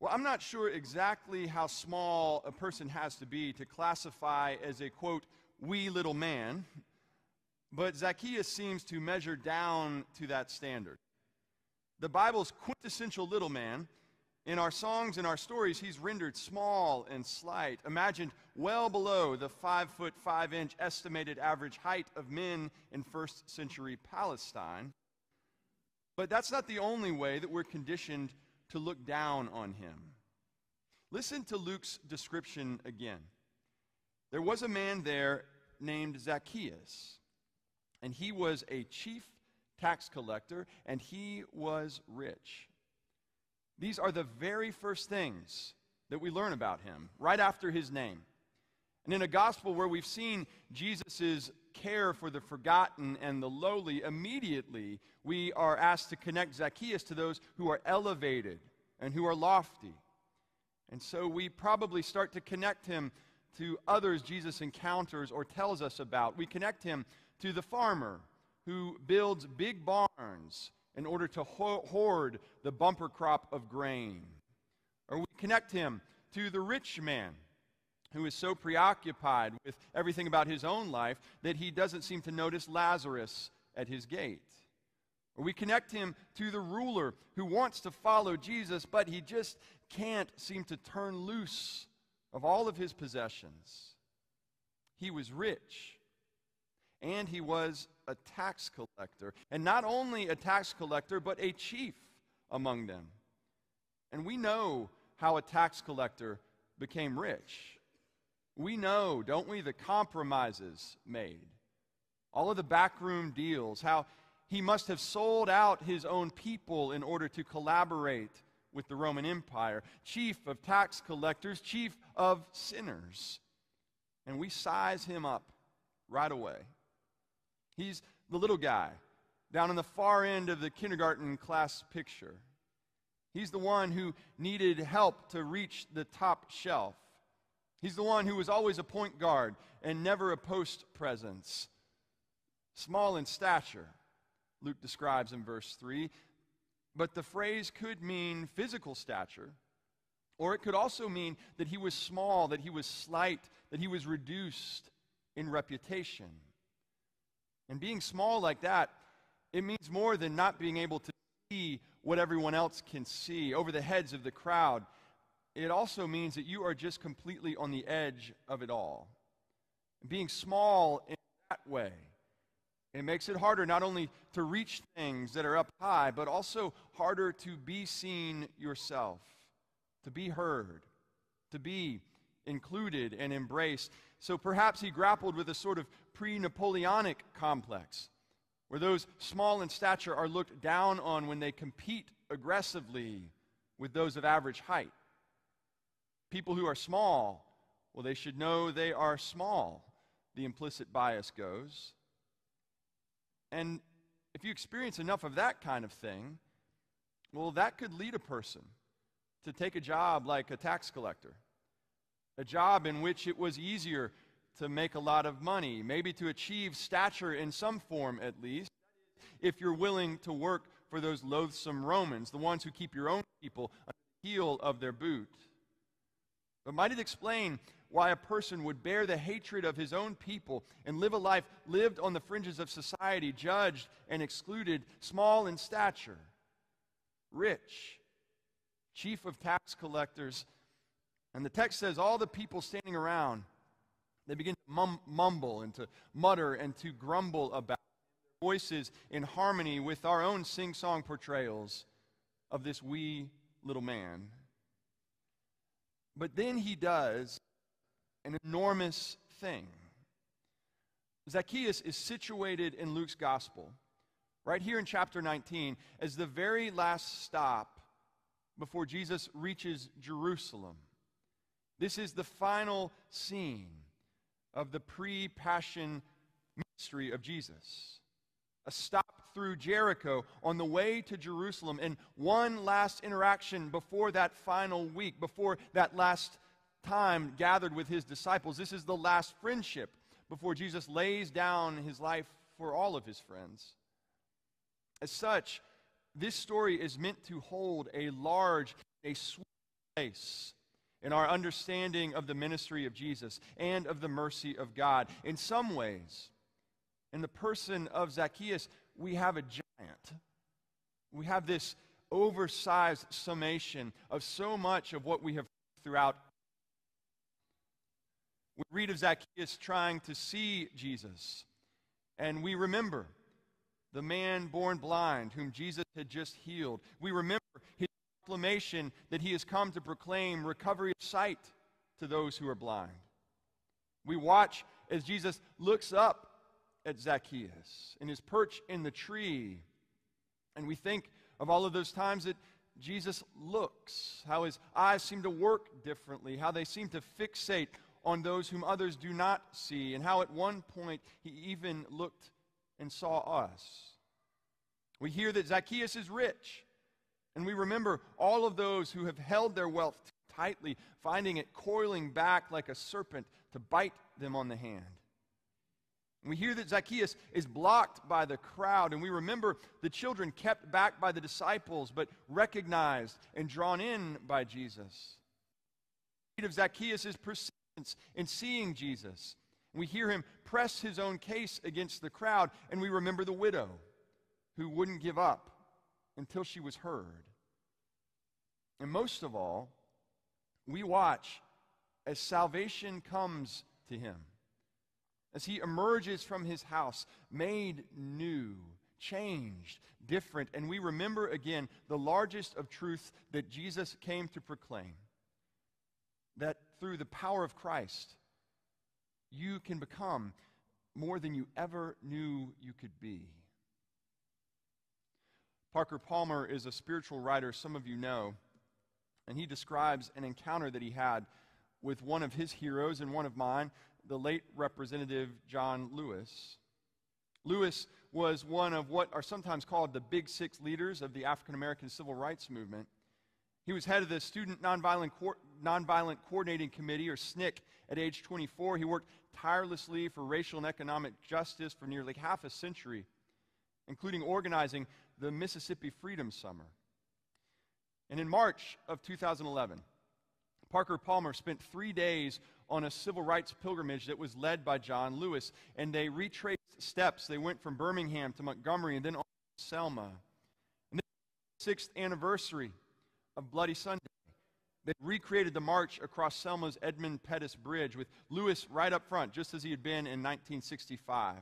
Well, I'm not sure exactly how small a person has to be to classify as a quote, wee little man, but Zacchaeus seems to measure down to that standard. The Bible's quintessential little man, in our songs and our stories, he's rendered small and slight, imagined well below the five foot five inch estimated average height of men in first century Palestine. But that's not the only way that we're conditioned to look down on him. Listen to Luke's description again. There was a man there named Zacchaeus, and he was a chief tax collector, and he was rich. These are the very first things that we learn about him, right after his name. And in a gospel where we've seen Jesus' care for the forgotten and the lowly, immediately we are asked to connect Zacchaeus to those who are elevated and who are lofty. And so we probably start to connect him to others Jesus encounters or tells us about. We connect him to the farmer who builds big barns in order to ho- hoard the bumper crop of grain. Or we connect him to the rich man who is so preoccupied with everything about his own life that he doesn't seem to notice Lazarus at his gate. Or we connect him to the ruler who wants to follow Jesus, but he just can't seem to turn loose of all of his possessions. He was rich, and he was a tax collector. And not only a tax collector, but a chief among them. And we know how a tax collector became rich. We know, don't we, the compromises made, all of the backroom deals, how he must have sold out his own people in order to collaborate with the Roman Empire, chief of tax collectors, chief of sinners. And we size him up right away. He's the little guy down in the far end of the kindergarten class picture. He's the one who needed help to reach the top shelf. He's the one who was always a point guard and never a post presence. Small in stature, Luke describes in verse 3. But the phrase could mean physical stature, or it could also mean that he was small, that he was slight, that he was reduced in reputation. And being small like that, it means more than not being able to see what everyone else can see over the heads of the crowd. It also means that you are just completely on the edge of it all. Being small in that way, it makes it harder not only to reach things that are up high, but also harder to be seen yourself, to be heard, to be included and embraced. So perhaps he grappled with a sort of pre Napoleonic complex, where those small in stature are looked down on when they compete aggressively with those of average height. People who are small, well, they should know they are small, the implicit bias goes. And if you experience enough of that kind of thing, well, that could lead a person to take a job like a tax collector, a job in which it was easier to make a lot of money, maybe to achieve stature in some form at least, if you're willing to work for those loathsome Romans, the ones who keep your own people under the heel of their boot. But might it explain why a person would bear the hatred of his own people and live a life lived on the fringes of society, judged and excluded, small in stature, rich, chief of tax collectors? And the text says, all the people standing around they begin to mum- mumble and to mutter and to grumble about voices in harmony with our own sing song portrayals of this wee little man. But then he does an enormous thing. Zacchaeus is situated in Luke's gospel, right here in chapter 19, as the very last stop before Jesus reaches Jerusalem. This is the final scene of the pre passion ministry of Jesus. A stop through Jericho on the way to Jerusalem, in one last interaction before that final week, before that last time gathered with his disciples. This is the last friendship before Jesus lays down his life for all of his friends. As such, this story is meant to hold a large, a sweet place in our understanding of the ministry of Jesus and of the mercy of God. In some ways, in the person of Zacchaeus, we have a giant. We have this oversized summation of so much of what we have throughout. We read of Zacchaeus trying to see Jesus, and we remember the man born blind whom Jesus had just healed. We remember his proclamation that he has come to proclaim recovery of sight to those who are blind. We watch as Jesus looks up at Zacchaeus in his perch in the tree, and we think of all of those times that Jesus looks, how his eyes seem to work differently, how they seem to fixate on those whom others do not see, and how at one point he even looked and saw us. We hear that Zacchaeus is rich, and we remember all of those who have held their wealth tightly, finding it coiling back like a serpent to bite them on the hand. We hear that Zacchaeus is blocked by the crowd, and we remember the children kept back by the disciples, but recognized and drawn in by Jesus. We read of Zacchaeus' persistence in seeing Jesus. We hear him press his own case against the crowd, and we remember the widow who wouldn't give up until she was heard. And most of all, we watch as salvation comes to him as he emerges from his house, made new, changed, different. And we remember again the largest of truths that Jesus came to proclaim that through the power of Christ, you can become more than you ever knew you could be. Parker Palmer is a spiritual writer some of you know, and he describes an encounter that he had with one of his heroes and one of mine, the late Representative John Lewis. Lewis was one of what are sometimes called the Big Six leaders of the African American Civil Rights Movement. He was head of the Student Nonviolent, Co- Nonviolent Coordinating Committee, or SNCC, at age 24. He worked tirelessly for racial and economic justice for nearly half a century, including organizing the Mississippi Freedom Summer. And in March of 2011, Parker Palmer spent three days on a civil rights pilgrimage that was led by John Lewis. And they retraced steps. They went from Birmingham to Montgomery and then on to Selma. And then the sixth anniversary of Bloody Sunday. They recreated the march across Selma's Edmund Pettus Bridge with Lewis right up front, just as he had been in 1965.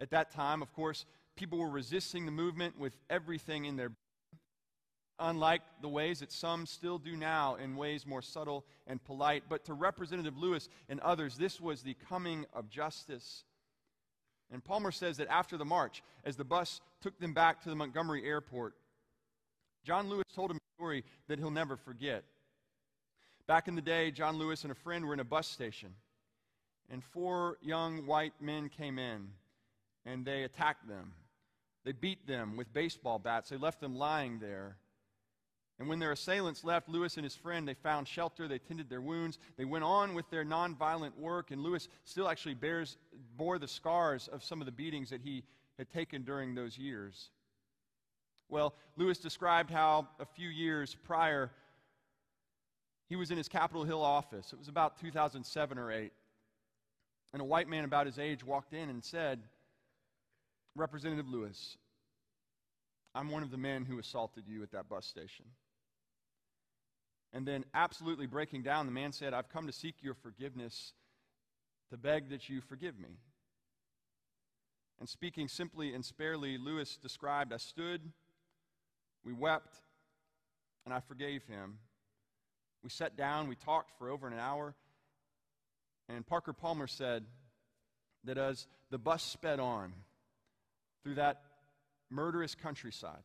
At that time, of course, people were resisting the movement with everything in their unlike the ways that some still do now in ways more subtle and polite. But to Representative Lewis and others, this was the coming of justice. And Palmer says that after the march, as the bus took them back to the Montgomery airport, John Lewis told him a story that he'll never forget. Back in the day, John Lewis and a friend were in a bus station, and four young white men came in, and they attacked them. They beat them with baseball bats. They left them lying there. And when their assailants left Lewis and his friend, they found shelter, they tended their wounds, they went on with their nonviolent work, and Lewis still actually bears, bore the scars of some of the beatings that he had taken during those years. Well, Lewis described how a few years prior, he was in his Capitol Hill office. It was about 2007 or 8. And a white man about his age walked in and said, Representative Lewis, I'm one of the men who assaulted you at that bus station. And then, absolutely breaking down, the man said, I've come to seek your forgiveness, to beg that you forgive me. And speaking simply and sparely, Lewis described, I stood, we wept, and I forgave him. We sat down, we talked for over an hour, and Parker Palmer said that as the bus sped on through that murderous countryside,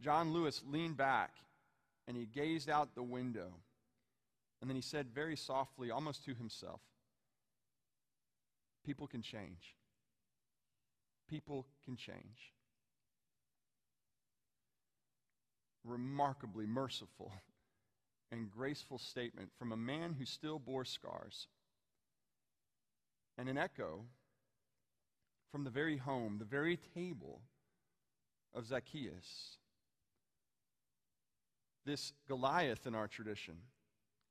John Lewis leaned back and he gazed out the window. And then he said very softly, almost to himself, People can change. People can change. Remarkably merciful and graceful statement from a man who still bore scars. And an echo from the very home, the very table of Zacchaeus this Goliath in our tradition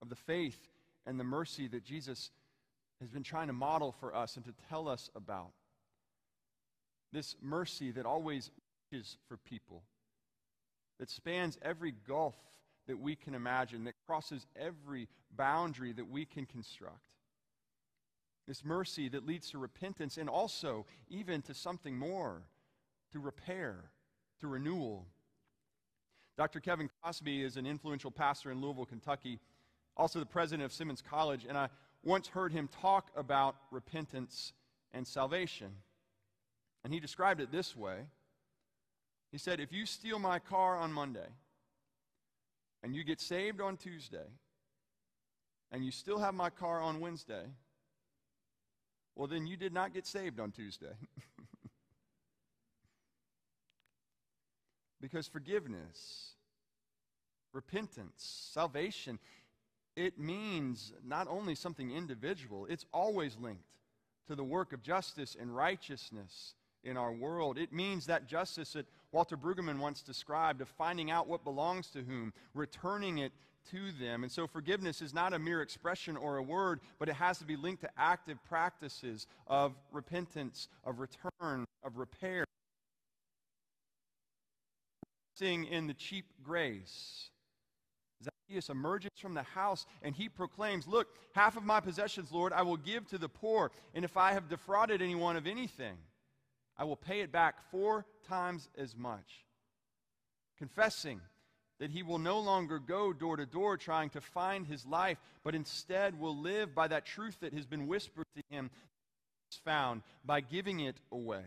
of the faith and the mercy that Jesus has been trying to model for us and to tell us about. This mercy that always reaches for people, that spans every gulf that we can imagine, that crosses every boundary that we can construct. This mercy that leads to repentance and also even to something more, to repair, to renewal. Dr. Kevin Cosby is an influential pastor in Louisville, Kentucky, also the president of Simmons College, and I once heard him talk about repentance and salvation. And he described it this way He said, If you steal my car on Monday, and you get saved on Tuesday, and you still have my car on Wednesday, well, then you did not get saved on Tuesday. because forgiveness, repentance, salvation, it means not only something individual, it's always linked to the work of justice and righteousness in our world. It means that justice that Walter Brueggemann once described of finding out what belongs to whom, returning it to them. And so forgiveness is not a mere expression or a word, but it has to be linked to active practices of repentance, of return, of repair. In the cheap grace. Zacchaeus emerges from the house and he proclaims, Look, half of my possessions, Lord, I will give to the poor. And if I have defrauded anyone of anything, I will pay it back four times as much. Confessing that he will no longer go door to door trying to find his life, but instead will live by that truth that has been whispered to him, found by giving it away.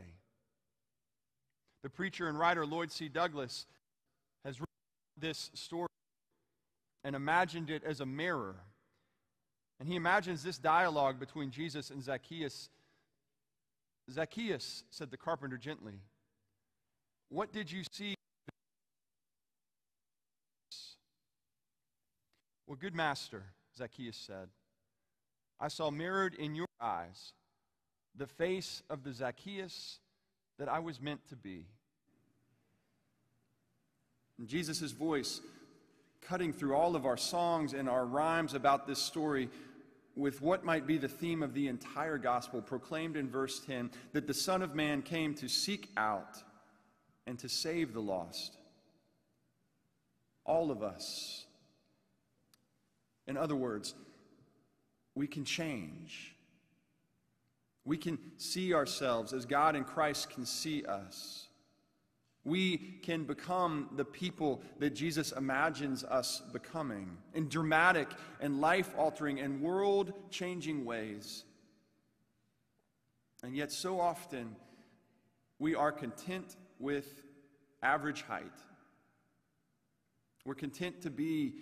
The preacher and writer Lloyd C. Douglas this story and imagined it as a mirror. And he imagines this dialogue between Jesus and Zacchaeus. Zacchaeus, said the carpenter gently, what did you see? Well, good master, Zacchaeus said, I saw mirrored in your eyes the face of the Zacchaeus that I was meant to be. Jesus' voice cutting through all of our songs and our rhymes about this story with what might be the theme of the entire gospel, proclaimed in verse 10 that the Son of Man came to seek out and to save the lost. All of us. In other words, we can change. We can see ourselves as God in Christ can see us. We can become the people that Jesus imagines us becoming in dramatic and life altering and world changing ways. And yet, so often, we are content with average height. We're content to be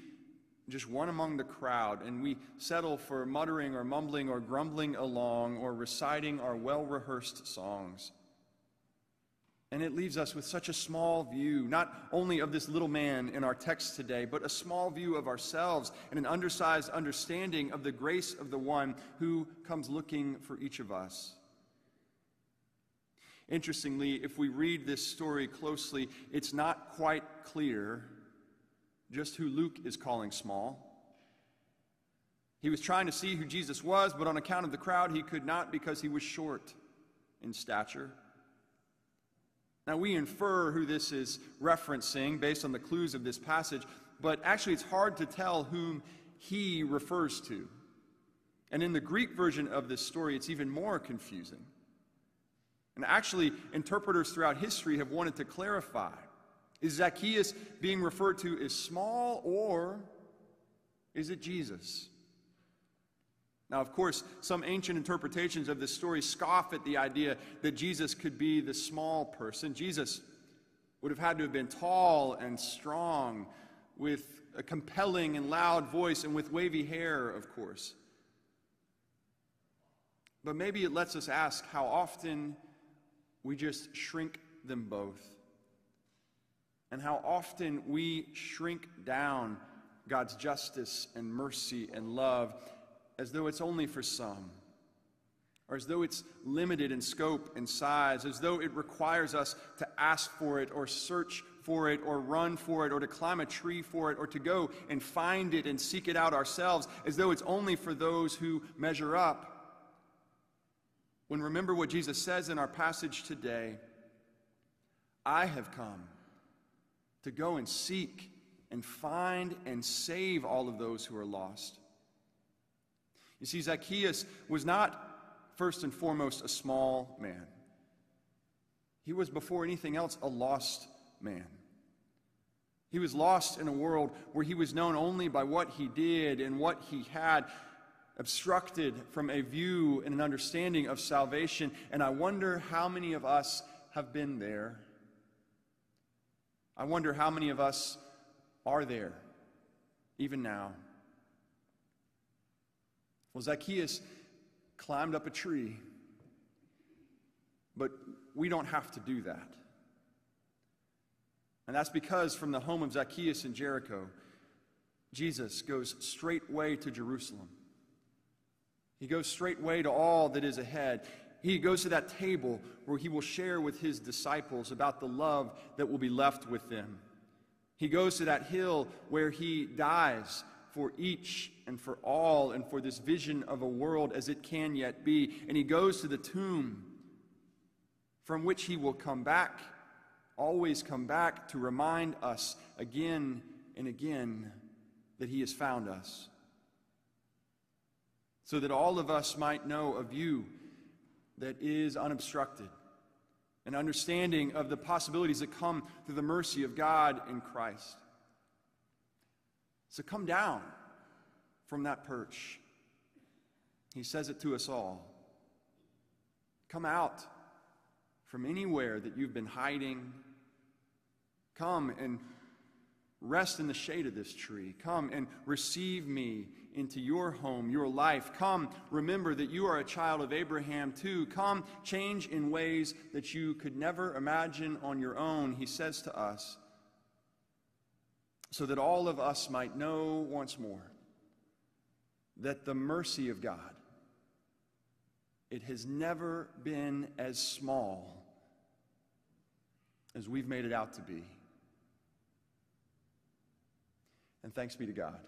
just one among the crowd, and we settle for muttering or mumbling or grumbling along or reciting our well rehearsed songs. And it leaves us with such a small view, not only of this little man in our text today, but a small view of ourselves and an undersized understanding of the grace of the one who comes looking for each of us. Interestingly, if we read this story closely, it's not quite clear just who Luke is calling small. He was trying to see who Jesus was, but on account of the crowd, he could not because he was short in stature. Now, we infer who this is referencing based on the clues of this passage, but actually it's hard to tell whom he refers to. And in the Greek version of this story, it's even more confusing. And actually, interpreters throughout history have wanted to clarify is Zacchaeus being referred to as small, or is it Jesus? Now, of course, some ancient interpretations of this story scoff at the idea that Jesus could be the small person. Jesus would have had to have been tall and strong, with a compelling and loud voice, and with wavy hair, of course. But maybe it lets us ask how often we just shrink them both, and how often we shrink down God's justice and mercy and love as though it's only for some, or as though it's limited in scope and size, as though it requires us to ask for it or search for it or run for it or to climb a tree for it or to go and find it and seek it out ourselves as though it's only for those who measure up. When remember what Jesus says in our passage today I have come to go and seek and find and save all of those who are lost. You see, Zacchaeus was not first and foremost a small man, he was before anything else a lost man. He was lost in a world where he was known only by what he did and what he had, obstructed from a view and an understanding of salvation. And I wonder how many of us have been there. I wonder how many of us are there, even now. Well, Zacchaeus climbed up a tree, but we don't have to do that. And that's because from the home of Zacchaeus in Jericho, Jesus goes straightway to Jerusalem. He goes straightway to all that is ahead. He goes to that table where he will share with his disciples about the love that will be left with them. He goes to that hill where he dies for each and for all and for this vision of a world as it can yet be. And he goes to the tomb from which he will come back, always come back to remind us again and again that he has found us. So that all of us might know a view that is unobstructed, an understanding of the possibilities that come through the mercy of God in Christ. So come down from that perch. He says it to us all. Come out from anywhere that you've been hiding. Come and rest in the shade of this tree. Come and receive me into your home, your life. Come, remember that you are a child of Abraham too. Come, change in ways that you could never imagine on your own, he says to us, so that all of us might know once more that the mercy of God, it has never been as small as we've made it out to be. And thanks be to God.